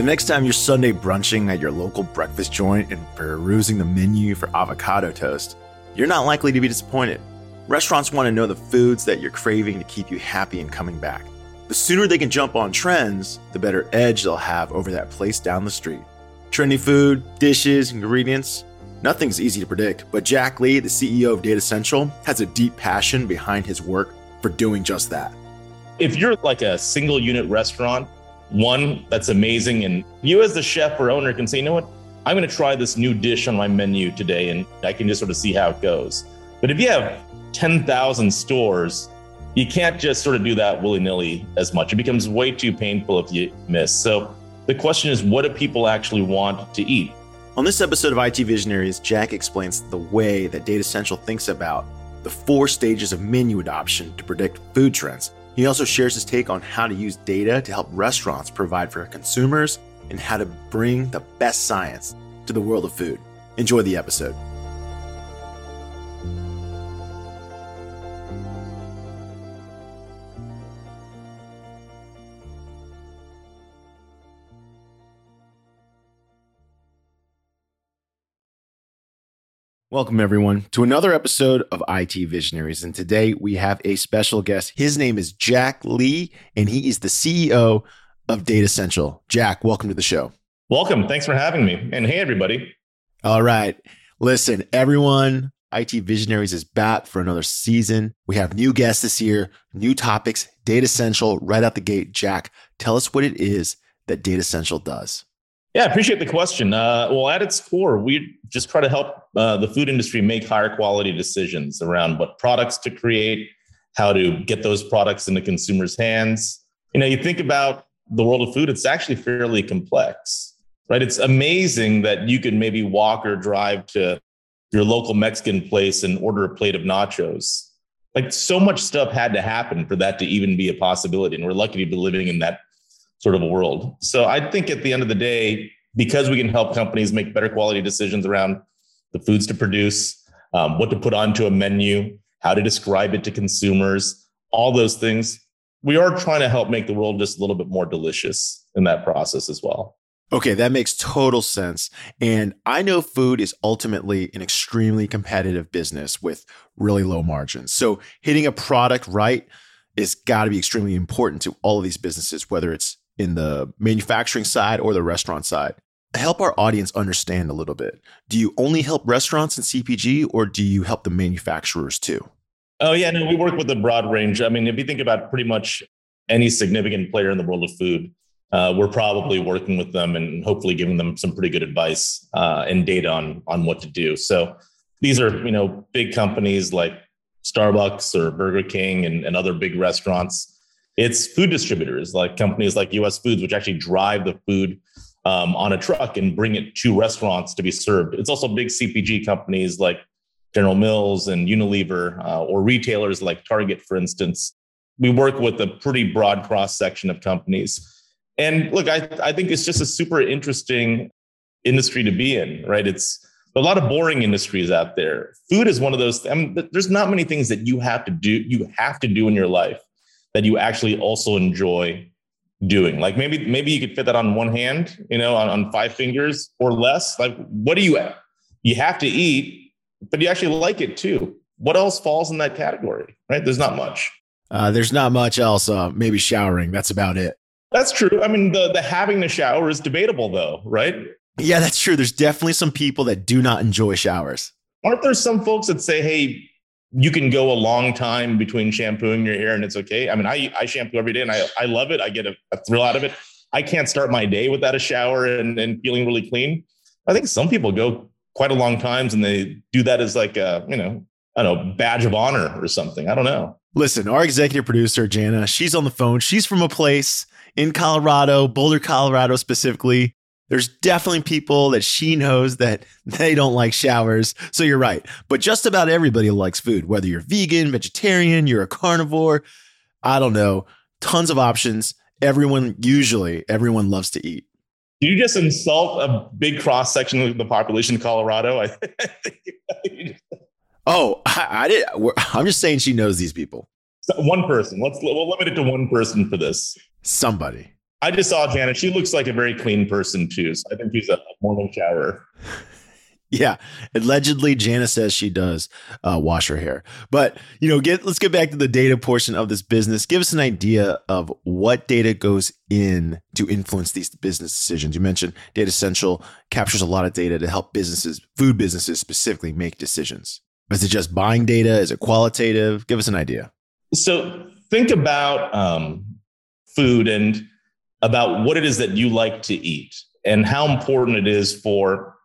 The next time you're Sunday brunching at your local breakfast joint and perusing the menu for avocado toast, you're not likely to be disappointed. Restaurants want to know the foods that you're craving to keep you happy and coming back. The sooner they can jump on trends, the better edge they'll have over that place down the street. Trendy food, dishes, ingredients, nothing's easy to predict, but Jack Li, the CEO of Datassential, has a deep passion behind his work for doing just that. If you're like a single unit restaurant, one that's amazing, and you as the chef or owner can say, you know what, I'm going to try this new dish on my menu today, and I can just sort of see how it goes. But if you have 10,000 stores, you can't just sort of do that willy nilly as much. It becomes way too painful if you miss. So the question is, what do people actually want to eat? On this episode of IT Visionaries, Jack explains the way that Datassential thinks about the four stages of menu adoption to predict food trends. He also shares his take on how to use data to help restaurants provide for consumers and how to bring the best science to the world of food. Enjoy the episode. Welcome, everyone, to another episode of IT Visionaries. And today we have a special guest. His name is Jack Li, and he is the CEO of Datassential. Jack, welcome to the show. Welcome. Thanks for having me. And hey, everybody. All right. Listen, everyone, IT Visionaries is back for another season. We have new guests this year, new topics, Datassential right out the gate. Jack, tell us what it is that Datassential does. Yeah, I appreciate the question. Uh, well, at its core, we just try to help uh, the food industry make higher quality decisions around what products to create, how to get those products into consumers' hands. You know, you think about the world of food, it's actually fairly complex, right? It's amazing that you can maybe walk or drive to your local Mexican place and order a plate of nachos. Like so much stuff had to happen for that to even be a possibility. And we're lucky to be living in that sort of a world. So I think at the end of the day, because we can help companies make better quality decisions around the foods to produce, um, what to put onto a menu, how to describe it to consumers, all those things, we are trying to help make the world just a little bit more delicious in that process as well. Okay, that makes total sense. And I know food is ultimately an extremely competitive business with really low margins. So hitting a product right is got to be extremely important to all of these businesses, whether it's in the manufacturing side or the restaurant side. Help our audience understand a little bit. Do you only help restaurants and CPG or do you help the manufacturers too? Oh, yeah, no, we work with a broad range. I mean, if you think about pretty much any significant player in the world of food, uh, we're probably working with them and hopefully giving them some pretty good advice uh, and data on on what to do. So these are you know big companies like Starbucks or Burger King and, and other big restaurants it's food distributors like companies like US Foods, which actually drive the food um, on a truck and bring it to restaurants to be served. It's also big CPG companies like General Mills and Unilever, uh, or retailers like Target, for instance. We work with a pretty broad cross section of companies. And look, I, I think it's just a super interesting industry to be in, right? It's a lot of boring industries out there. Food is one of those. I mean, there's not many things that you have to do. You have to do in your life that you actually also enjoy doing. Like maybe maybe you could fit that on one hand you know on, on five fingers or less. Like what do you you have to eat but you actually like it too. What else falls in that category right? There's not much. Uh, there's not much else uh, maybe showering. That's about it. That's true. I mean the the having the shower is debatable though right? Yeah that's true. There's definitely some people that do not enjoy showers. Aren't there some folks that say hey you can go a long time between shampooing your hair and it's okay. I mean, I, I shampoo every day and I, I love it. I get a, a thrill out of it. I can't start my day without a shower and, and feeling really clean. I think some people go quite a long times and they do that as like a, you know, I don't know, badge of honor or something. I don't know. Listen, our executive producer, Jana, she's on the phone. She's from a place in Colorado, Boulder, Colorado specifically, there's definitely people that she knows that they don't like showers. So you're right. But just about everybody likes food, whether you're vegan, vegetarian, you're a carnivore. I don't know. Tons of options. Everyone, usually, everyone loves to eat. Did you just insult a big cross section of the population of Colorado? oh, I, I did. I'm just saying she knows these people. So one person. Let's we'll limit it to one person for this. Somebody. I just saw Janet. She looks like a very clean person too. So I think she's a morning shower. Yeah, allegedly, Janice says she does uh, wash her hair. But you know, get let's get back to the data portion of this business. Give us an idea of what data goes in to influence these business decisions. You mentioned Datassential captures a lot of data to help businesses, food businesses specifically, make decisions. Is it just buying data? Is it qualitative? Give us an idea. So think about um, food and about what it is that you like to eat and how important it is for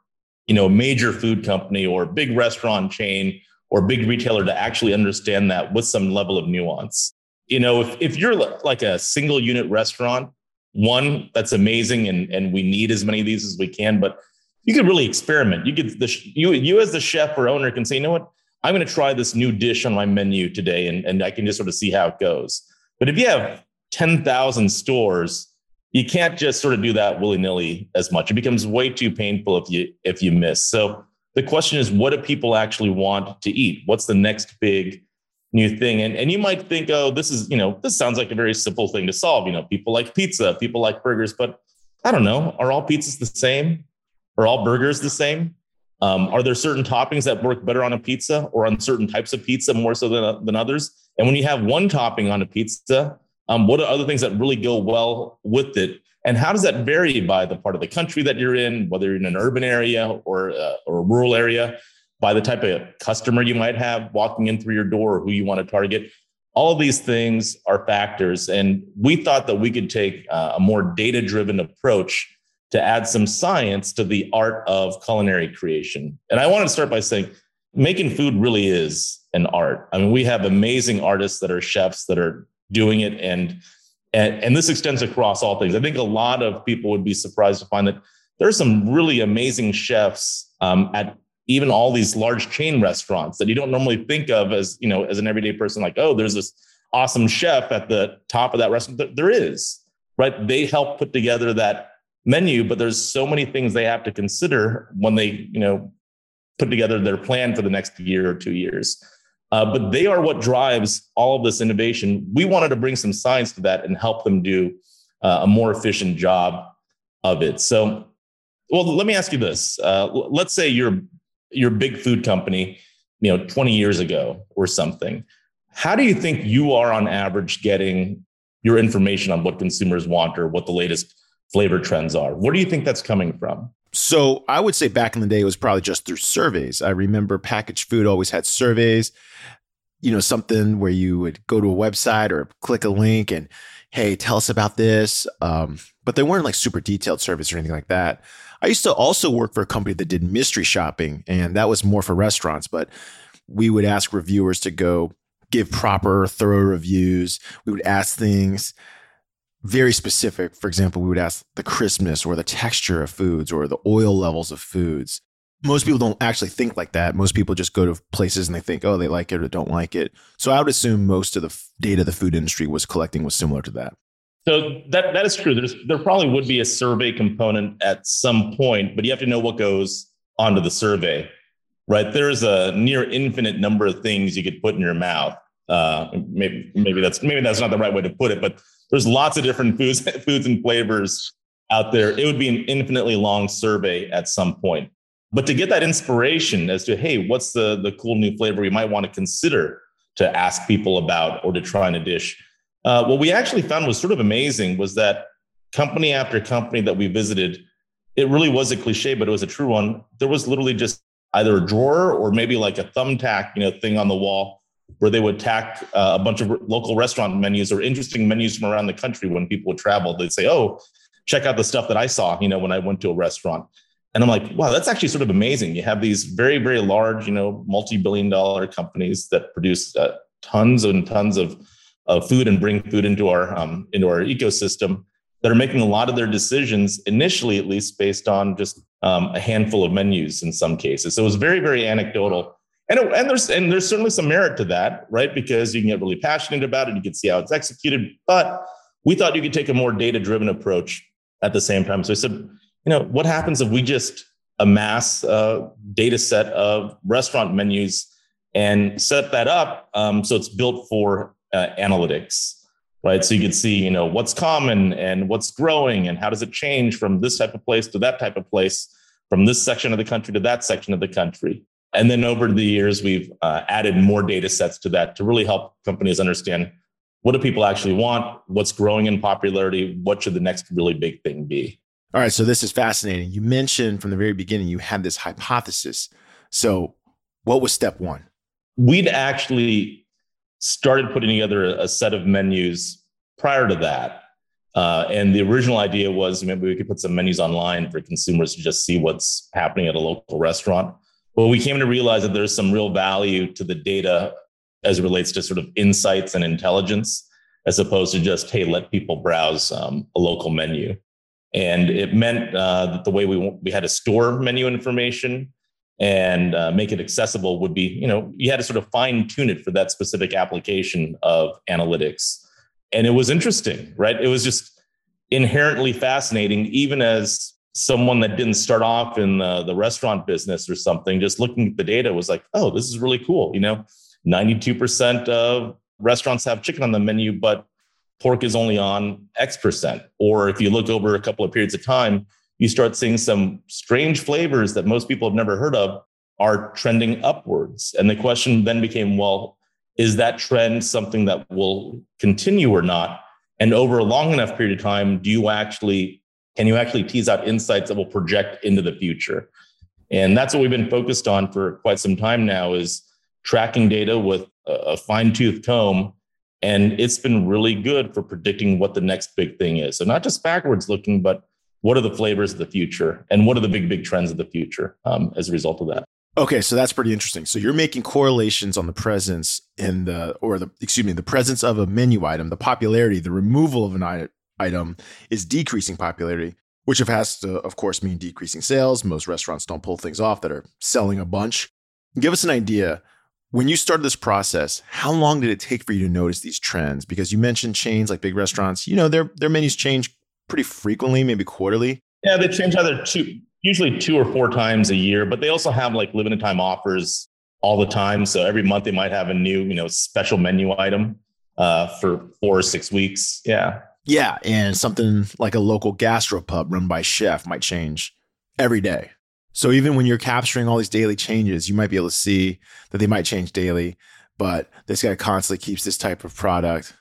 you know, a major food company or big restaurant chain or big retailer to actually understand that with some level of nuance. You know, if, if you're like a single unit restaurant, one, that's amazing. And, and we need as many of these as we can, but you could really experiment. You could, the, you, you as the chef or owner can say, you know what, I'm going to try this new dish on my menu today and, and I can just sort of see how it goes. But if you have 10,000 stores, you can't just sort of do that willy-nilly as much. It becomes way too painful if you if you miss. So the question is, what do people actually want to eat? What's the next big new thing? And and you might think, oh, this is you know this sounds like a very simple thing to solve. You know, people like pizza, people like burgers, but I don't know. Are all pizzas the same? Are all burgers the same? Um, are there certain toppings that work better on a pizza or on certain types of pizza more so than, than others? And when you have one topping on a pizza, um, what are other things that really go well with it? And how does that vary by the part of the country that you're in, whether you're in an urban area or, uh, or a rural area, by the type of customer you might have walking in through your door or who you want to target? All of these things are factors. And we thought that we could take uh, a more data driven approach to add some science to the art of culinary creation. And I want to start by saying, making food really is an art. I mean, we have amazing artists that are chefs that are doing it. And and, and this extends across all things. I think a lot of people would be surprised to find that there's some really amazing chefs um, at even all these large chain restaurants that you don't normally think of as you know as an everyday person like oh there's this awesome chef at the top of that restaurant. There is right? They help put together that menu but there's so many things they have to consider when they you know put together their plan for the next year or two years uh, but they are what drives all of this innovation. We wanted to bring some science to that and help them do uh, a more efficient job of it. So, well, let me ask you this: uh, Let's say you're you're big food company, you know, 20 years ago or something. How do you think you are on average getting your information on what consumers want or what the latest flavor trends are? Where do you think that's coming from? So I would say back in the day, it was probably just through surveys. I remember packaged food always had surveys, you know, something where you would go to a website or click a link and, hey, tell us about this. Um, but they weren't like super detailed surveys or anything like that. I used to also work for a company that did mystery shopping, and that was more for restaurants, but we would ask reviewers to go give proper, thorough reviews. We would ask things very specific. For example, we would ask the crispness or the texture of foods or the oil levels of foods. Most people don't actually think like that. Most people just go to places and they think, oh, they like it or don't like it. So I would assume most of the data the food industry was collecting was similar to that. So that that is true. There's there probably would be a survey component at some point, but you have to know what goes onto the survey, right? There's a near infinite number of things you could put in your mouth. Uh, maybe maybe that's maybe that's not the right way to put it, but there's lots of different foods, foods and flavors out there. It would be an infinitely long survey at some point. But to get that inspiration as to, hey, what's the, the cool new flavor we might want to consider to ask people about or to try in a dish? Uh, what we actually found was sort of amazing was that company after company that we visited, it really was a cliche, but it was a true one. There was literally just either a drawer or maybe like a thumbtack, you know, thing on the wall where they would tack uh, a bunch of local restaurant menus or interesting menus from around the country when people would travel. They'd say, "Oh, check out the stuff that I saw," you know, when I went to a restaurant. And I'm like, wow, that's actually sort of amazing. You have these very, very large, you know, multi-billion dollar companies that produce uh, tons and tons of, of food and bring food into our um, into our ecosystem that are making a lot of their decisions initially, at least, based on just um, a handful of menus in some cases. So it was very, very anecdotal and, it, and there's and there's certainly some merit to that, right? Because you can get really passionate about it, you can see how it's executed. But we thought you could take a more data driven approach at the same time. So I said, you know, what happens if we just amass a data set of restaurant menus and set that up um, so it's built for uh, analytics? right? So you could see, you know, what's common and what's growing and how does it change from this type of place to that type of place, from this section of the country to that section of the country. And then over the years, we've uh, added more data sets to that to really help companies understand what do people actually want, what's growing in popularity, what should the next really big thing be. All right, so this is fascinating. You mentioned from the very beginning you had this hypothesis. So, what was step one? We'd actually started putting together a, set of menus prior to that. Uh, and the original idea was maybe we could put some menus online for consumers to just see what's happening at a local restaurant. But we came to realize that there's some real value to the data as it relates to sort of insights and intelligence, as opposed to just, hey, let people browse um, a local menu. And it meant uh, that the way we, we had to store menu information and uh, make it accessible would be, you know, you had to sort of fine tune it for that specific application of analytics. And it was interesting, right? It was just inherently fascinating, even as someone that didn't start off in the, the restaurant business or something, just looking at the data was like, oh, this is really cool. You know, 92% of restaurants have chicken on the menu, but pork is only on X percent. Or if you look over a couple of periods of time, you start seeing some strange flavors that most people have never heard of are trending upwards. And the question then became, well, is that trend something that will continue or not? And over a long enough period of time, do you actually can you actually tease out insights that will project into the future? And that's what we've been focused on for quite some time now is tracking data with a fine-tooth comb and it's been really good for predicting what the next big thing is. So not just backwards looking, but what are the flavors of the future and what are the big big trends of the future um, as a result of that okay so that's pretty interesting so you're making correlations on the presence in the or the excuse me the presence of a menu item the popularity the removal of an item is decreasing popularity which has to of course mean decreasing sales most restaurants don't pull things off that are selling a bunch give us an idea when you started this process how long did it take for you to notice these trends because you mentioned chains like big restaurants you know their their menus change pretty frequently, maybe quarterly. Yeah, they change either two, usually two or four times a year, but they also have like limited time offers all the time. So every month they might have a new, you know, special menu item uh, for four or six weeks. Yeah. Yeah. And something like a local gastropub run by chef might change every day. So even when you're capturing all these daily changes, you might be able to see that they might change daily, but this guy constantly keeps this type of product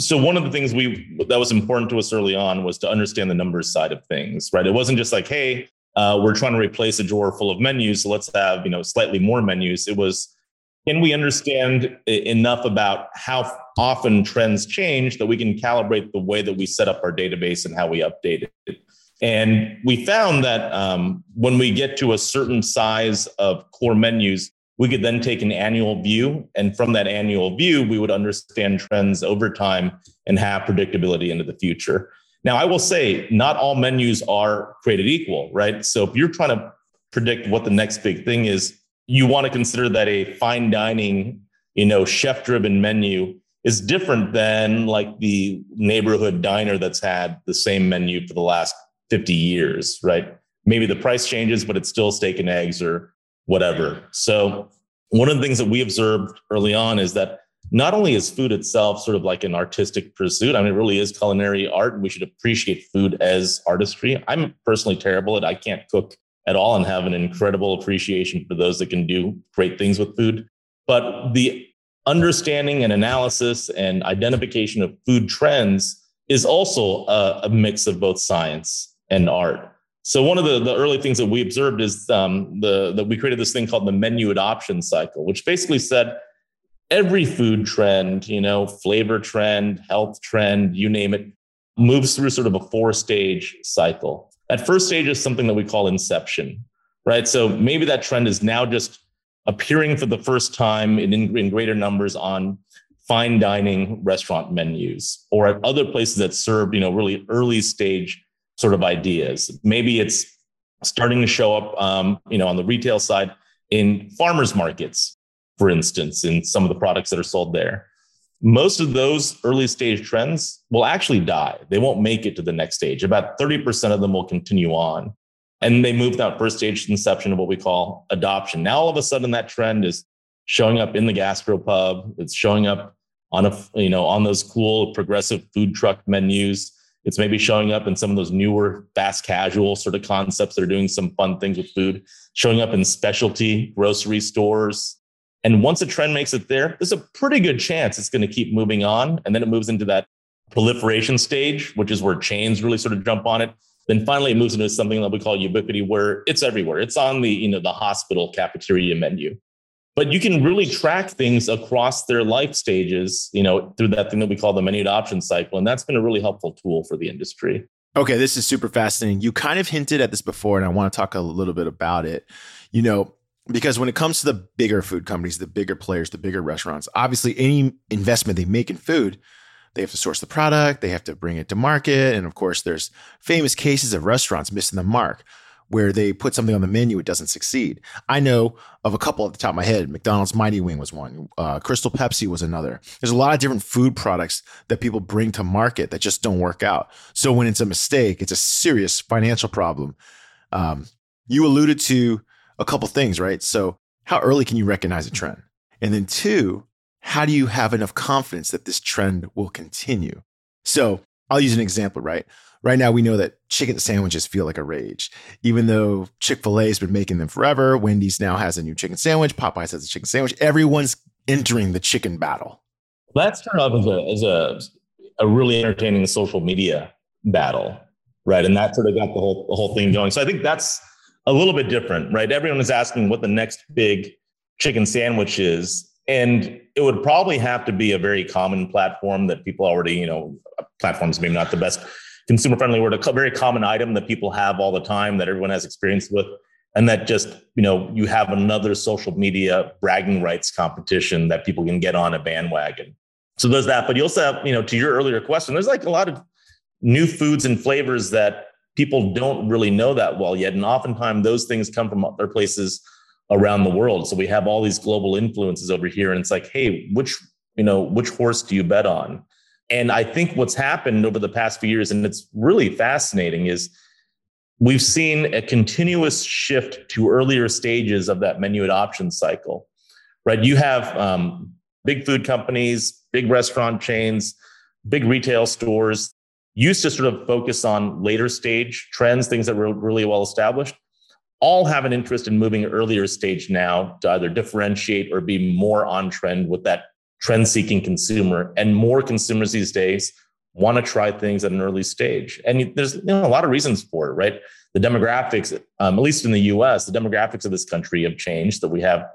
so one of the things we that was important to us early on was to understand the numbers side of things right it wasn't just like hey uh, we're trying to replace a drawer full of menus so let's have you know slightly more menus it was can we understand enough about how often trends change that we can calibrate the way that we set up our database and how we update it and we found that um, when we get to a certain size of core menus we could then take an annual view. And from that annual view, we would understand trends over time and have predictability into the future. Now, I will say not all menus are created equal, right? So if you're trying to predict what the next big thing is, you want to consider that a fine dining, you know, chef driven menu is different than like the neighborhood diner that's had the same menu for the last 50 years, right? Maybe the price changes, but it's still steak and eggs or whatever. So, one of the things that we observed early on is that not only is food itself sort of like an artistic pursuit, I mean, it really is culinary art, and we should appreciate food as artistry. I'm personally terrible at I can't cook at all and have an incredible appreciation for those that can do great things with food. But the understanding and analysis and identification of food trends is also a, a mix of both science and art. So one of the, the early things that we observed is um, the that we created this thing called the menu adoption cycle, which basically said every food trend, you know, flavor trend, health trend, you name it, moves through sort of a four stage cycle. That first stage is something that we call inception, right? So maybe that trend is now just appearing for the first time in, in greater numbers on fine dining restaurant menus or at other places that serve, you know, really early stage sort of ideas. Maybe it's starting to show up, um, you know, on the retail side in farmers markets, for instance, in some of the products that are sold there. Most of those early stage trends will actually die. They won't make it to the next stage. About 30% of them will continue on. And they move that first stage inception of what we call adoption. Now, all of a sudden, that trend is showing up in the gastropub. It's showing up on a you know on those cool progressive food truck menus. It's maybe showing up in some of those newer fast casual sort of concepts that are doing some fun things with food, showing up in specialty grocery stores. And once a trend makes it there, there's a pretty good chance it's going to keep moving on. And then it moves into that proliferation stage, which is where chains really sort of jump on it. Then finally it moves into something that we call ubiquity, where it's everywhere. It's on the, you know, the hospital cafeteria menu but you can really track things across their life stages you know through that thing that we call the menu adoption cycle and that's been a really helpful tool for the industry okay this is super fascinating you kind of hinted at this before and i want to talk a little bit about it you know because when it comes to the bigger food companies the bigger players the bigger restaurants obviously any investment they make in food they have to source the product they have to bring it to market and of course there's famous cases of restaurants missing the mark where they put something on the menu, it doesn't succeed. I know of a couple at the top of my head. McDonald's Mighty Wing was one. Uh, Crystal Pepsi was another. There's a lot of different food products that people bring to market that just don't work out. So when it's a mistake, it's a serious financial problem. Um, you alluded to a couple things, right? So how early can you recognize a trend? And then two, how do you have enough confidence that this trend will continue? So I'll use an example, right? right now we know that chicken sandwiches feel like a rage. Even though Chick fil A has been making them forever, Wendy's now has a new chicken sandwich, Popeyes has a chicken sandwich. Everyone's entering the chicken battle. That started off as a, as a, a really entertaining social media battle, right? And that sort of got the whole, the whole thing going. So I think that's a little bit different, right? Everyone is asking what the next big chicken sandwich is. And it would probably have to be a very common platform that people already, you know, platforms maybe not the best consumer friendly word, a very common item that people have all the time that everyone has experience with. And that just, you know, you have another social media bragging rights competition that people can get on a bandwagon. So there's that. But you also have, you know, to your earlier question, there's like a lot of new foods and flavors that people don't really know that well yet. And oftentimes those things come from other places around the world. So we have all these global influences over here. And it's like, hey, which, you know, which horse do you bet on? And I think what's happened over the past few years, and it's really fascinating, is we've seen a continuous shift to earlier stages of that menu adoption cycle, right? You have um, big food companies, big restaurant chains, big retail stores used to sort of focus on later stage trends, things that were really well established. All have an interest in moving earlier stage now to either differentiate or be more on trend with that trend seeking consumer. And more consumers these days want to try things at an early stage. And there's you know, a lot of reasons for it, right? The demographics, um, at least in the US, the demographics of this country have changed, that we have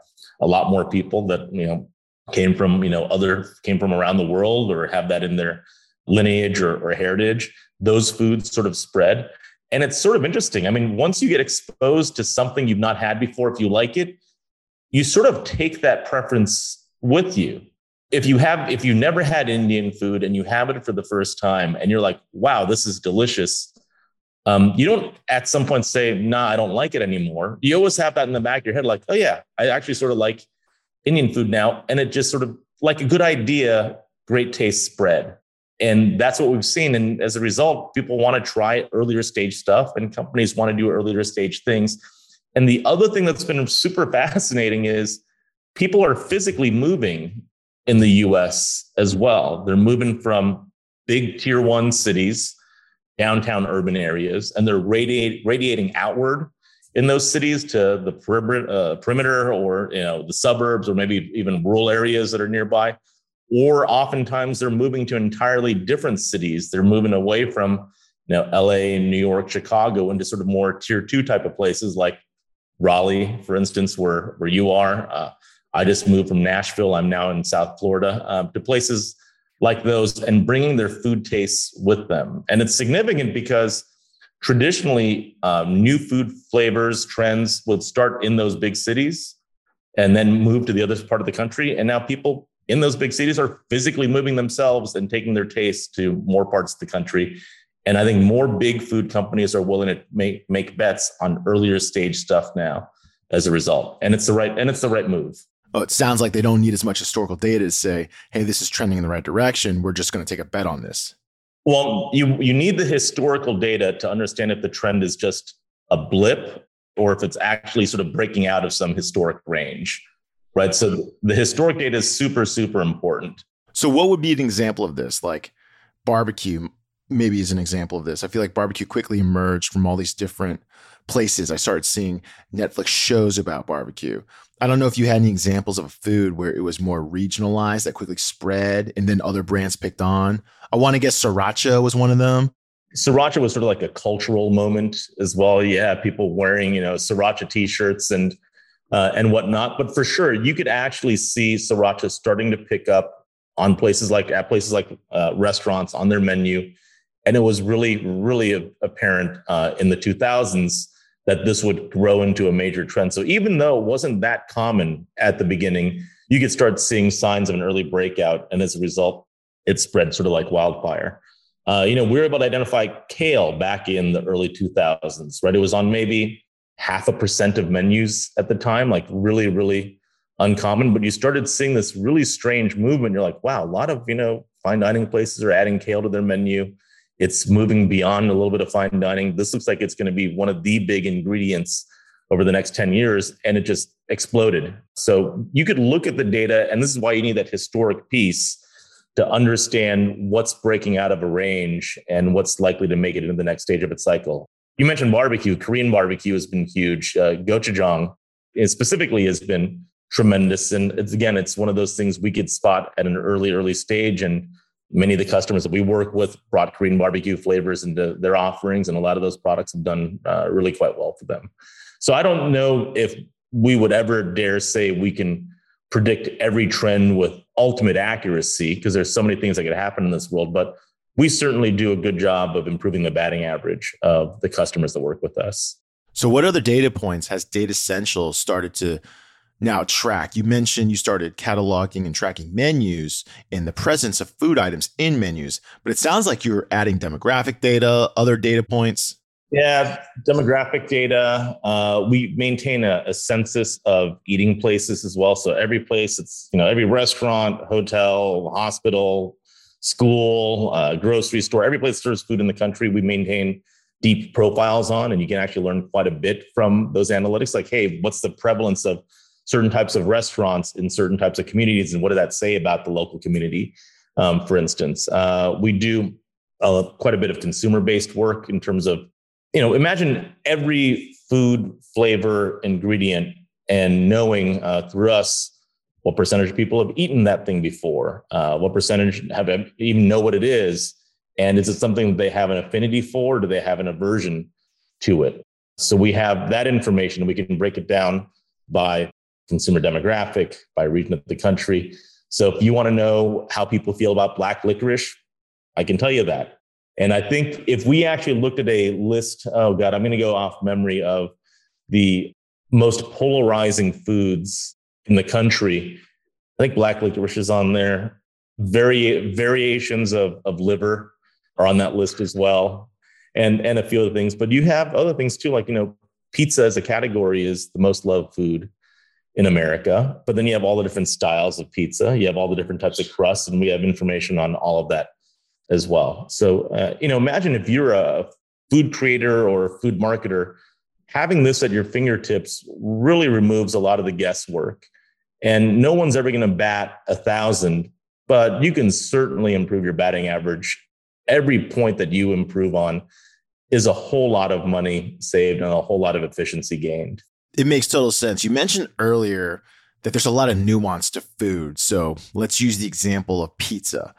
a lot more people that, you know, came from, you know, other, came from around the world or have that in their lineage or, or heritage. Those foods sort of spread. And it's sort of interesting. I mean, once you get exposed to something you've not had before, if you like it, you sort of take that preference with you if you have if you never had indian food and you have it for the first time and you're like wow this is delicious um, you don't at some point say nah i don't like it anymore you always have that in the back of your head like oh yeah i actually sort of like indian food now and it just sort of like a good idea great taste spread and that's what we've seen and as a result people want to try earlier stage stuff and companies want to do earlier stage things and the other thing that's been super fascinating is people are physically moving in the US as well. They're moving from big tier one cities, downtown urban areas, and they're radiate, radiating outward in those cities to the perimeter, uh, perimeter or you know the suburbs or maybe even rural areas that are nearby. Or oftentimes they're moving to entirely different cities. They're moving away from you know LA, New York, Chicago into sort of more tier two type of places like Raleigh, for instance, where where you are. Uh, I just moved from Nashville. I'm now in South Florida uh, to places like those and bringing their food tastes with them. And it's significant because traditionally, um, new food flavors, trends would start in those big cities and then move to the other part of the country. And now people in those big cities are physically moving themselves and taking their tastes to more parts of the country. And I think more big food companies are willing to make, make bets on earlier stage stuff now as a result. And it's the right and it's the right move oh, it sounds like they don't need as much historical data to say, hey, this is trending in the right direction. We're just going to take a bet on this. Well, you you need the historical data to understand if the trend is just a blip or if it's actually sort of breaking out of some historic range. Right. So the historic data is super, super important. So, what would be an example of this? Like barbecue, maybe is an example of this. I feel like barbecue quickly emerged from all these different places. I started seeing Netflix shows about barbecue. I don't know if you had any examples of a food where it was more regionalized that quickly spread and then other brands picked on. I want to guess sriracha was one of them. Sriracha was sort of like a cultural moment as well. Yeah, people wearing you know sriracha t-shirts and uh, and whatnot. But for sure, you could actually see sriracha starting to pick up on places like at places like uh, restaurants on their menu, and it was really really apparent uh, in the 2000s that this would grow into a major trend. So even though it wasn't that common at the beginning, you could start seeing signs of an early breakout, and as a result, it spread sort of like wildfire. Uh, you know, we were able to identify kale back in the early 2000s, right? It was on maybe half a percent of menus at the time, like really, really uncommon. But you started seeing this really strange movement. You're like, wow, a lot of, you know, fine dining places are adding kale to their menu. It's moving beyond a little bit of fine dining. This looks like it's going to be one of the big ingredients over the next 10 years. And it just exploded. So you could look at the data, and this is why you need that historic piece to understand what's breaking out of a range and what's likely to make it into the next stage of its cycle. You mentioned barbecue. Korean barbecue has been huge. Uh, gochujang specifically has been tremendous. And it's, again, it's one of those things we could spot at an early, early stage. And many of the customers that we work with brought Korean barbecue flavors into their offerings. And a lot of those products have done uh, really quite well for them. So I don't know if we would ever dare say we can predict every trend with ultimate accuracy because there's so many things that could happen in this world. But we certainly do a good job of improving the batting average of the customers that work with us. So, what other data points has Datassential started to now track? You mentioned you started cataloging and tracking menus and the presence of food items in menus, but it sounds like you're adding demographic data, other data points. Yeah, demographic data. Uh, we maintain a, a, census of eating places as well. So every place, it's you know every restaurant, hotel, hospital, school, uh, grocery store, every place that serves food in the country, we maintain deep profiles on, and you can actually learn quite a bit from those analytics. Like, hey, what's the prevalence of certain types of restaurants in certain types of communities, and what does that say about the local community? Um, for instance, uh, we do uh, quite a bit of consumer-based work in terms of you know, imagine every food, flavor, ingredient, and knowing uh, through us what percentage of people have eaten that thing before, uh, what percentage have even know what it is, and is it something that they have an affinity for? do they have an aversion to it? So we have that information. We can break it down by consumer demographic, by region of the country. So if you want to know how people feel about black licorice, I can tell you that. And I think if we actually looked at a list, oh God, I'm going to go off memory of the most polarizing foods in the country. I think black licorice is on there. Vari- variations of, of liver are on that list as well, and and a few other things. But you have other things too, like you know, pizza as a category is the most loved food in America. But then you have all the different styles of pizza. You have all the different types of crusts, and we have information on all of that as well. So, uh, you know, imagine if you're a food creator or a food marketer, having this at your fingertips really removes a lot of the guesswork. And no one's ever going to bat a thousand, but you can certainly improve your batting average. Every point that you improve on is a whole lot of money saved and a whole lot of efficiency gained. It makes total sense. You mentioned earlier that there's a lot of nuance to food. So let's use the example of pizza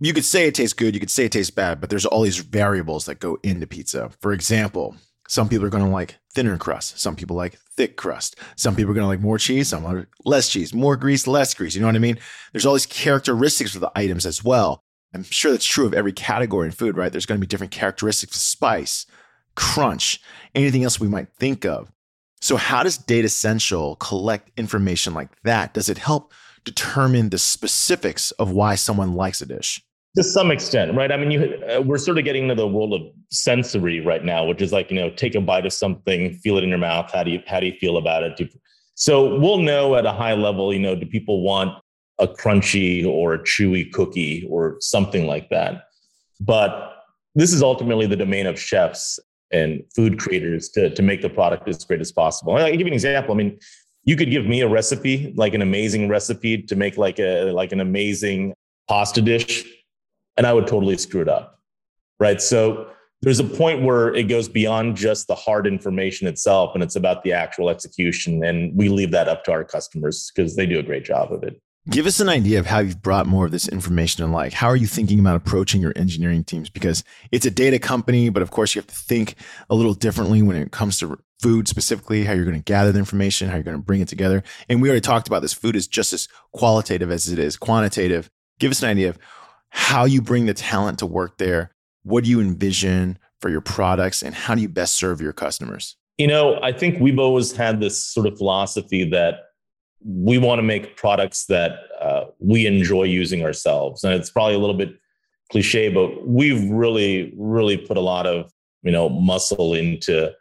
you could say it tastes good, you could say it tastes bad, but there's all these variables that go into pizza. For example, some people are going to like thinner crust. Some people like thick crust. Some people are going to like more cheese. Some are less cheese, more grease, less grease. You know what I mean? There's all these characteristics of the items as well. I'm sure that's true of every category in food, right? There's going to be different characteristics of spice, crunch, anything else we might think of. So, how does Datassential collect information like that? Does it help determine the specifics of why someone likes a dish? To some extent right? I mean you uh, we're sort of getting into the world of sensory right now which is like you know take a bite of something feel it in your mouth. How do you how do you feel about it? So we'll know at a high level you know do people want a crunchy or a chewy cookie or something like that? But this is ultimately the domain of chefs and food creators to, to make the product as great as possible. I'll give you an example. I mean, you could give me a recipe, like an amazing recipe to make like a like an amazing pasta dish and I would totally screw it up. Right. So there's a point where it goes beyond just the hard information itself and it's about the actual execution. And we leave that up to our customers because they do a great job of it. Give us an idea of how you've brought more of this information in light. How are you thinking about approaching your engineering teams? Because it's a data company, but of course you have to think a little differently when it comes to food specifically, how you're going to gather the information, how you're going to bring it together. And we already talked about this. Food is just as qualitative as it is quantitative. Give us an idea of how you bring the talent to work there. What do you envision for your products and how do you best serve your customers? You know, I think we've always had this sort of philosophy that we want to make products that uh, we enjoy using ourselves. And it's probably a little bit cliche, but we've really, really put a lot of, you know, muscle into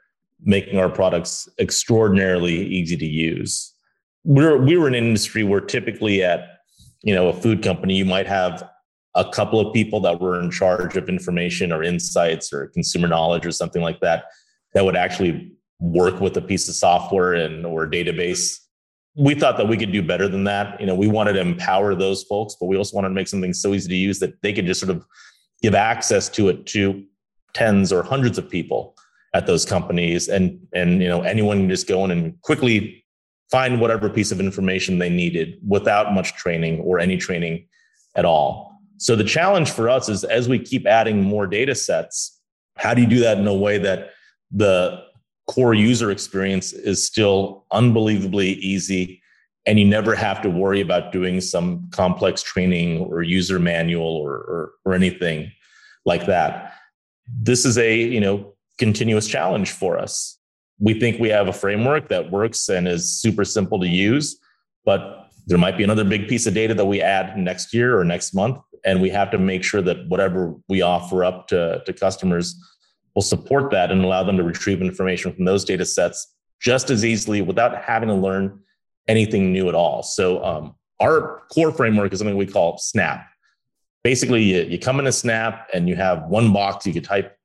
making our products extraordinarily easy to use. We're, we were an industry where typically at, you know, a food company, you might have a couple of people that were in charge of information or insights or consumer knowledge or something like that that would actually work with a piece of software and or database. We thought that we could do better than that. You know we wanted to empower those folks but we also wanted to make something so easy to use that they could just sort of give access to it to tens or hundreds of people at those companies. And and you know anyone can just go in and quickly find whatever piece of information they needed without much training or any training at all so the challenge for us is as we keep adding more data sets, how do you do that in a way that the core user experience is still unbelievably easy and you never have to worry about doing some complex training or user manual or, or, or anything like that. This is a, you know, continuous challenge for us. We think we have a framework that works and is super simple to use, but there might be another big piece of data that we add next year or next month and we have to make sure that whatever we offer up to, to customers will support that and allow them to retrieve information from those data sets just as easily without having to learn anything new at all. So um, our core framework is something we call snap. Basically you, you come in a snap and you have one box you can type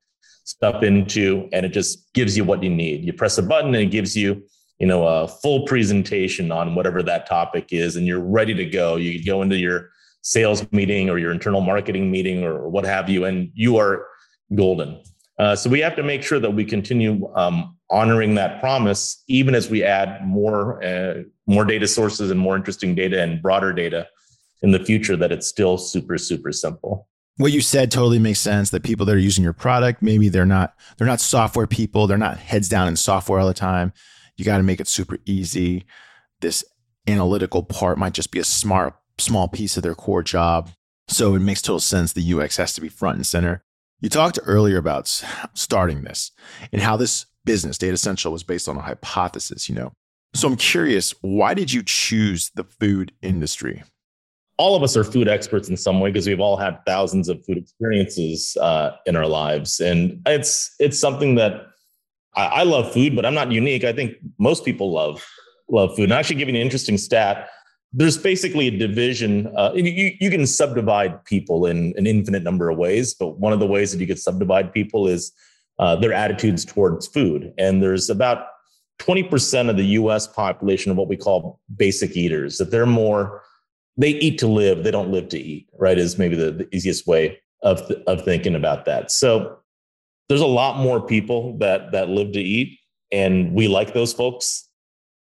stuff into and it just gives you what you need. You press a button and it gives you you know a full presentation on whatever that topic is and you're ready to go. You go into your sales meeting or your internal marketing meeting or what have you and you are golden. Uh, so we have to make sure that we continue um, honoring that promise even as we add more uh, more data sources and more interesting data and broader data in the future that it's still super super simple. What you said totally makes sense that people that are using your product maybe they're not they're not software people. They're not heads down in software all the time you got to make it super easy. This analytical part might just be a smart, small piece of their core job. So it makes total sense the UX has to be front and center. You talked earlier about starting this and how this business, Datassential, was based on a hypothesis, you know. So I'm curious, why did you choose the food industry? All of us are food experts in some way because we've all had thousands of food experiences uh, in our lives, and it's it's something that I, I love food, but I'm not unique. I think most people love love food. And I actually, giving an interesting stat, there's basically a division. Uh, you, you can subdivide people in an infinite number of ways, but one of the ways that you could subdivide people is uh, their attitudes towards food. And there's about 20% of the US population of what we call basic eaters, that they're more, they eat to live, they don't live to eat, right? Is maybe the, the easiest way of, of thinking about that. So there's a lot more people that that live to eat and we like those folks.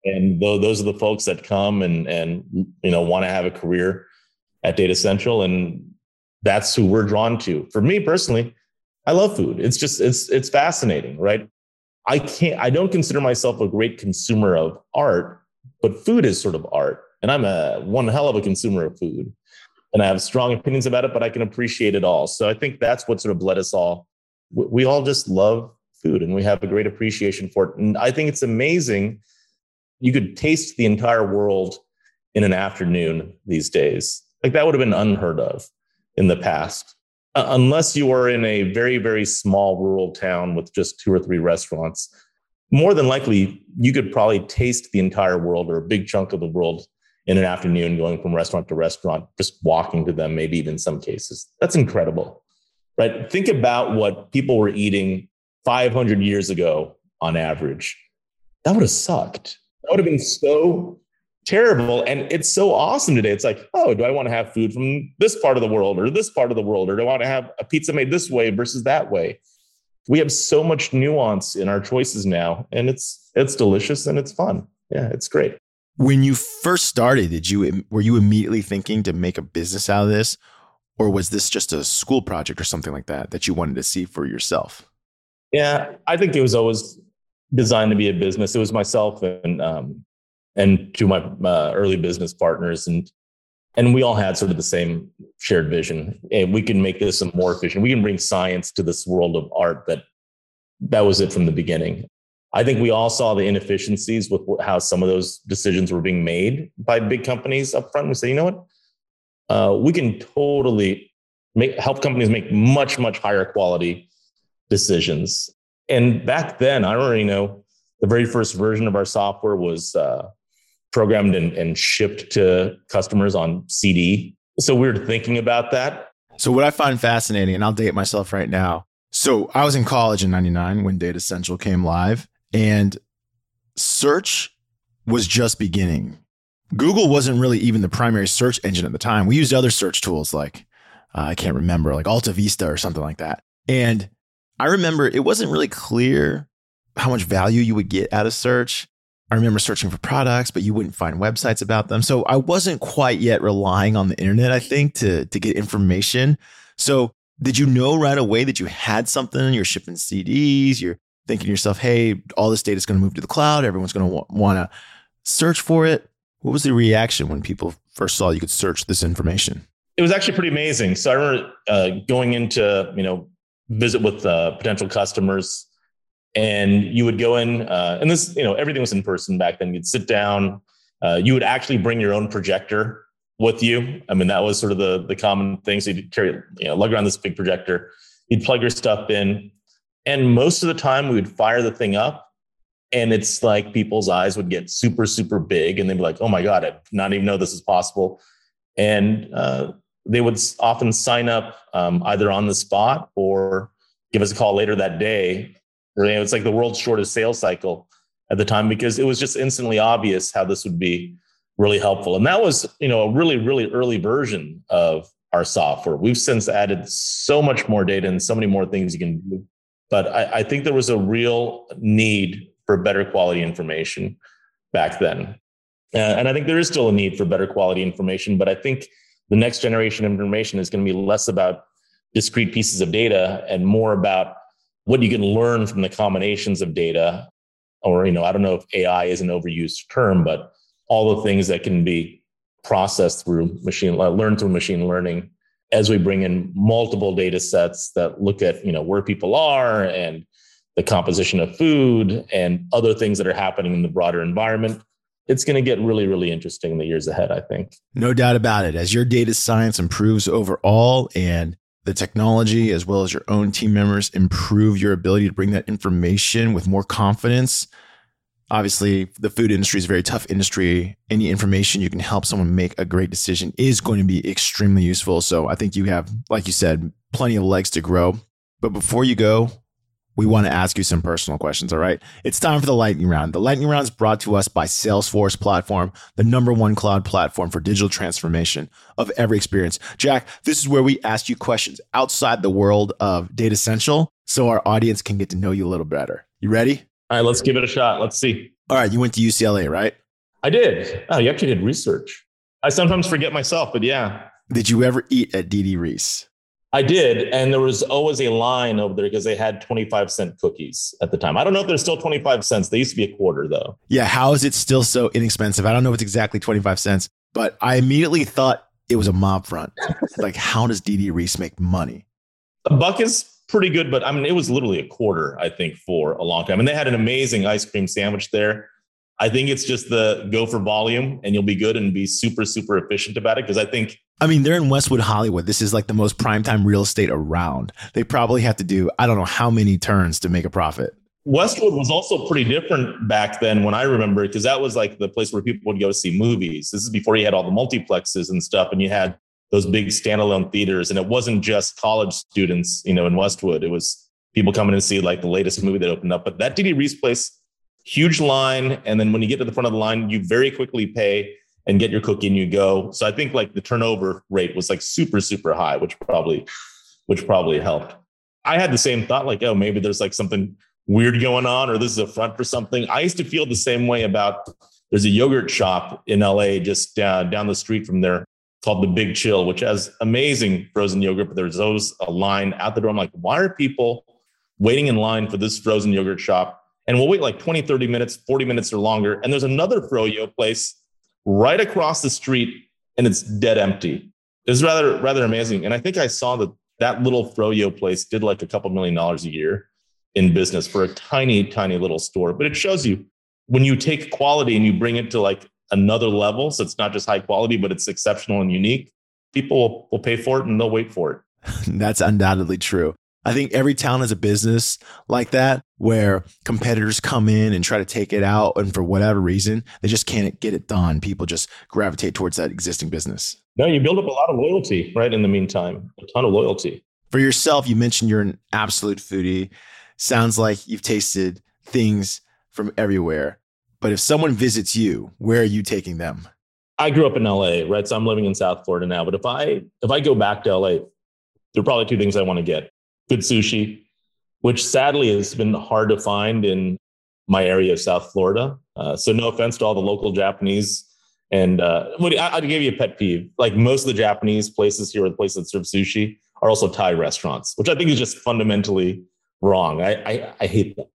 And those are the folks that come and and you know want to have a career at Datassential, and that's who we're drawn to. For me personally i love food. It's just it's it's fascinating right? I can't i don't consider myself a great consumer of art but food is sort of art and i'm a one hell of a consumer of food. And i have strong opinions about it but i can appreciate it all. So i think that's what sort of led us all we all just love food and we have a great appreciation for it. And I think it's amazing. You could taste the entire world in an afternoon these days. Like that would have been unheard of in the past, uh, unless you were in a very, very small rural town with just two or three restaurants. More than likely, you could probably taste the entire world or a big chunk of the world in an afternoon, going from restaurant to restaurant, just walking to them, maybe even some cases. That's incredible right? Think about what people were eating 500 years ago on average. That would have sucked. That would have been so terrible. And it's so awesome today. It's like, oh, do I want to have food from this part of the world or this part of the world? Or do I want to have a pizza made this way versus that way? We have so much nuance in our choices now, and it's it's delicious and it's fun. Yeah, it's great. When you first started, did you were you immediately thinking to make a business out of this? Or was this just a school project or something like that that you wanted to see for yourself? Yeah, I think it was always designed to be a business. It was myself and um, and to my uh, early business partners, and and we all had sort of the same shared vision. And we can make this more efficient. We can bring science to this world of art. That that was it from the beginning. I think we all saw the inefficiencies with how some of those decisions were being made by big companies up front. We said, you know what, uh, we can totally make help companies make much much higher quality decisions. And back then, I already know the very first version of our software was uh, programmed and, and shipped to customers on CD. So we were thinking about that. So what I find fascinating, and I'll date myself right now. So I was in college in '99 when Datassential came live, and search was just beginning. Google wasn't really even the primary search engine at the time. We used other search tools like uh, I can't remember, like Alta Vista or something like that. And I remember it wasn't really clear how much value you would get out of search. I remember searching for products, but you wouldn't find websites about them. So I wasn't quite yet relying on the internet, I think, to, to get information. So did you know right away that you had something? You're shipping CDs, you're thinking to yourself, hey, all this data is going to move to the cloud. Everyone's going to want to search for it. What was the reaction when people first saw you could search this information? It was actually pretty amazing. So I remember uh, going into, you know, visit with uh, potential customers and you would go in uh, and this you know everything was in person back then. You'd sit down uh, you would actually bring your own projector with you. I mean that was sort of the the common thing. So you'd carry you know lug around this big projector. You'd plug your stuff in. And most of the time we would fire the thing up and it's like people's eyes would get super super big and they'd be like oh my god i not even know this is possible and uh, they would often sign up um, either on the spot or give us a call later that day it's like the world's shortest sales cycle at the time because it was just instantly obvious how this would be really helpful. And that was, you know, a really, really early version of our software. We've since added so much more data and so many more things you can do. But I, I think there was a real need for better quality information back then. Uh, and I think there is still a need for better quality information, but I think the next generation of information is going to be less about discrete pieces of data and more about what you can learn from the combinations of data or you know i don't know if ai is an overused term but all the things that can be processed through machine learned through machine learning as we bring in multiple data sets that look at you know where people are and the composition of food and other things that are happening in the broader environment it's going to get really really interesting in the years ahead i think no doubt about it as your data science improves overall and the technology as well as your own team members improve your ability to bring that information with more confidence. Obviously, the food industry is a very tough industry. Any information you can help someone make a great decision is going to be extremely useful. So I think you have, like you said, plenty of legs to grow. But before you go, we want to ask you some personal questions. All right. It's time for the lightning round. The lightning round is brought to us by Salesforce Platform, the number one cloud platform for digital transformation of every experience. Jack, this is where we ask you questions outside the world of Datassential so our audience can get to know you a little better. You ready? All right. Let's give it a shot. Let's see. All right. You went to UCLA, right? I did. Oh, you actually did research. I sometimes forget myself, but yeah. Did you ever eat at Diddy Riese? I did. And there was always a line over there because they had 25 cent cookies at the time. I don't know if they're still 25 cents. They used to be a quarter though. Yeah. How is it still so inexpensive? I don't know if it's exactly 25 cents, but I immediately thought it was a mob front. like, how does Diddy Riese make money? A buck is pretty good, but I mean, it was literally a quarter, I think, for a long time. And they had an amazing ice cream sandwich there. I think it's just the go for volume and you'll be good and be super, super efficient about it. Cause I think I mean, they're in Westwood Hollywood. This is like the most primetime real estate around. They probably have to do, I don't know how many turns to make a profit. Westwood was also pretty different back then when I remember, it, because that was like the place where people would go to see movies. This is before you had all the multiplexes and stuff, and you had those big standalone theaters. And it wasn't just college students, you know, in Westwood. It was people coming to see like the latest movie that opened up. But that Diddy Riese place huge line. And then when you get to the front of the line, you very quickly pay and get your cookie and you go. So I think like the turnover rate was like super, super high, which probably, which probably helped. I had the same thought, like, oh, maybe there's like something weird going on, or this is a front for something. I used to feel the same way about there's a yogurt shop in LA just down, down the street from there called the Big Chill, which has amazing frozen yogurt, but there's always a line out the door. I'm like, why are people waiting in line for this frozen yogurt shop? And we'll wait like 20, 30 minutes, 40 minutes or longer. And there's another froyo place right across the street and it's dead empty. It's rather, rather amazing. And I think I saw that that little froyo place did like a couple million dollars a year in business for a tiny, tiny little store. But it shows you when you take quality and you bring it to like another level, so it's not just high quality, but it's exceptional and unique, people will, will pay for it and they'll wait for it. That's undoubtedly true. I think every town has a business like that where competitors come in and try to take it out. And for whatever reason, they just can't get it done. People just gravitate towards that existing business. No, you build up a lot of loyalty, right? In the meantime, a ton of loyalty. For yourself, you mentioned you're an absolute foodie. Sounds like you've tasted things from everywhere. But if someone visits you, where are you taking them? I grew up in LA, right? So I'm living in South Florida now. But if I if I go back to LA, there are probably two things I want to get good sushi, which sadly has been hard to find in my area of South Florida. Uh, so no offense to all the local Japanese. And uh, I, will give you a pet peeve. Like most of the Japanese places here, or the places that serve sushi, are also Thai restaurants, which I think is just fundamentally wrong. I, I, I hate that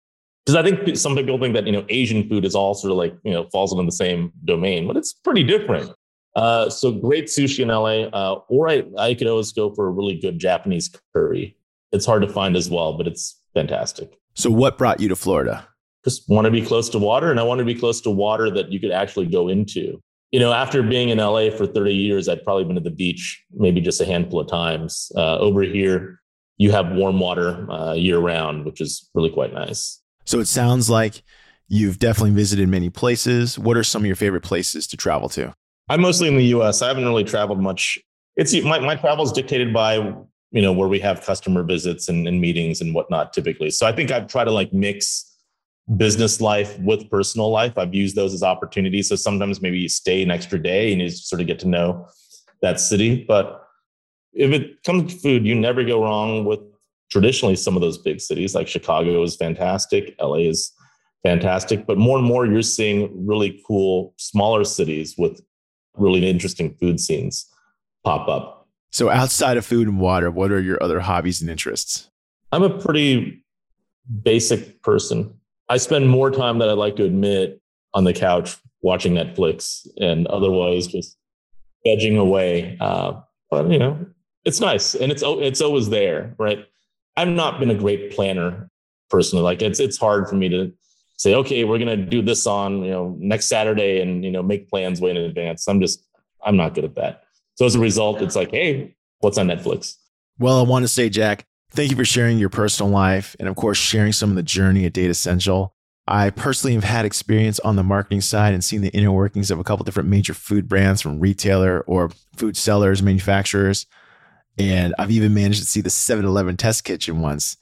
because I think some people think that you know Asian food is all sort of like you know falls into the same domain, but it's pretty different. Uh, so great sushi in LA, uh, or I, I could always go for a really good Japanese curry it's hard to find as well, but it's fantastic. So, what brought you to Florida? Just want to be close to water, and I want to be close to water that you could actually go into. You know, after being in LA for 30 years, I'd probably been to the beach maybe just a handful of times. Uh, over here, you have warm water uh, year round, which is really quite nice. So, it sounds like you've definitely visited many places. What are some of your favorite places to travel to? I'm mostly in the US. I haven't really traveled much. It's my, my travel is dictated by you know, where we have customer visits and, and meetings and whatnot typically. So I think I've tried to like mix business life with personal life. I've used those as opportunities. So sometimes maybe you stay an extra day and you sort of get to know that city. But if it comes to food, you never go wrong with traditionally some of those big cities like Chicago is fantastic, LA is fantastic. But more and more, you're seeing really cool smaller cities with really interesting food scenes pop up. So, outside of food and water, what are your other hobbies and interests? I'm a pretty basic person. I spend more time than I'd like to admit on the couch watching Netflix and otherwise just edging away. Uh, but you know, it's nice and it's it's always there, right? I've not been a great planner personally. Like it's it's hard for me to say, okay, we're gonna do this on you know next Saturday and you know make plans way in advance. I'm just I'm not good at that. So as a result, it's like, hey, what's on Netflix? Well, I want to say, Jack, thank you for sharing your personal life and, of course, sharing some of the journey at Datassential. I personally have had experience on the marketing side and seen the inner workings of a couple different major food brands from retailer or food sellers, manufacturers. And I've even managed to see the 7 Eleven test kitchen once.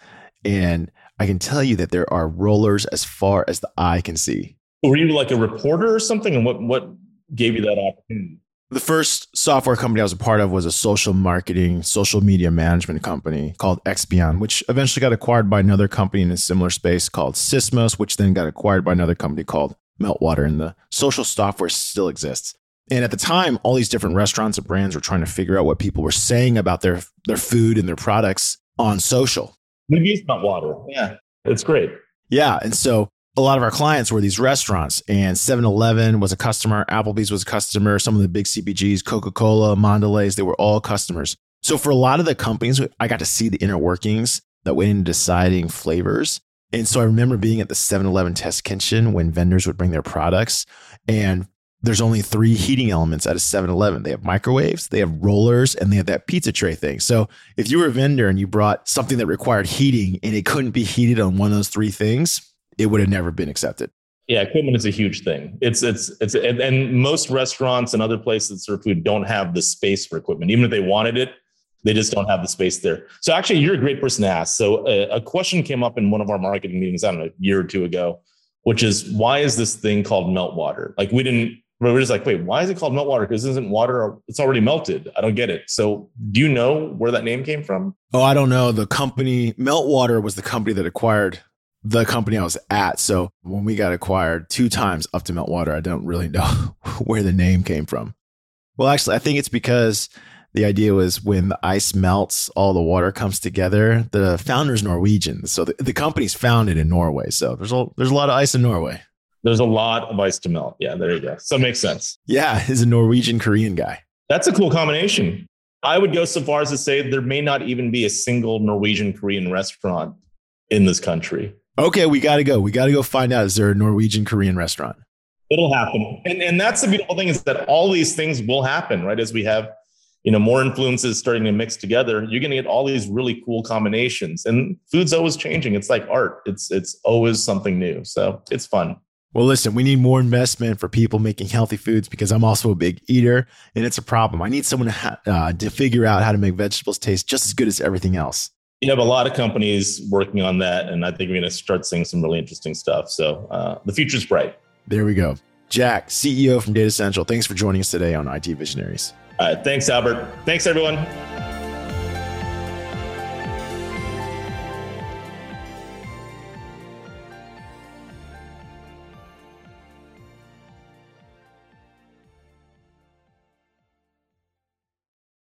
And I can tell you that there are rollers as far as the eye can see. Were you like a reporter or something? And what, what gave you that opportunity? The first software company I was a part of was a social marketing, social media management company called Expion, which eventually got acquired by another company in a similar space called Sysomos, which then got acquired by another company called Meltwater. And the social software still exists. And at the time, all these different restaurants and brands were trying to figure out what people were saying about their, their food and their products on social. We've used Meltwater. Yeah, it's great. Yeah. And so a lot of our clients were these restaurants and 7-Eleven was a customer, Applebee's was a customer, some of the big CPGs, Coca-Cola, Mondelez, they were all customers. So for a lot of the companies, I got to see the inner workings that went into deciding flavors. And so I remember being at the 7-Eleven test kitchen when vendors would bring their products and there's only three heating elements at a 7-Eleven. They have microwaves, they have rollers, and they have that pizza tray thing. So if you were a vendor and you brought something that required heating and it couldn't be heated on one of those three things, it would have never been accepted. Yeah, equipment is a huge thing. It's it's it's and, and most restaurants and other places that serve food don't have the space for equipment. Even if they wanted it, they just don't have the space there. So actually, you're a great person to ask. So a, a question came up in one of our marketing meetings, I don't know, a year or two ago, which is why is this thing called meltwater? Like we didn't we are just like, wait, why is it called meltwater? Because isn't water it's already melted? I don't get it. So do you know where that name came from? Oh, I don't know. The company Meltwater was the company that acquired the company I was at. So when we got acquired two times up to Meltwater, I don't really know where the name came from. Well, actually, I think it's because the idea was when the ice melts, all the water comes together. The founder's Norwegian, so the, the company's founded in Norway. So there's a there's a lot of ice in Norway. There's a lot of ice to melt. Yeah, there you go. So it makes sense. Yeah, he's a Norwegian Korean guy. That's a cool combination. I would go so far as to say there may not even be a single Norwegian Korean restaurant in this country. Okay, we got to go. We got to go find out. Is there a Norwegian Korean restaurant? It'll happen. And, and that's the beautiful thing is that all these things will happen, right? As we have, you know, more influences starting to mix together, you're going to get all these really cool combinations. And food's always changing. It's like art. It's it's always something new. So it's fun. Well, listen, we need more investment for people making healthy foods because I'm also a big eater and it's a problem. I need someone to, ha- uh, to figure out how to make vegetables taste just as good as everything else you have a lot of companies working on that, and I think we're going to start seeing some really interesting stuff. So uh, the future's bright. There we go. Jack, CEO from Datassential, thanks for joining us today on IT Visionaries. All right. Thanks, Albert. Thanks, everyone.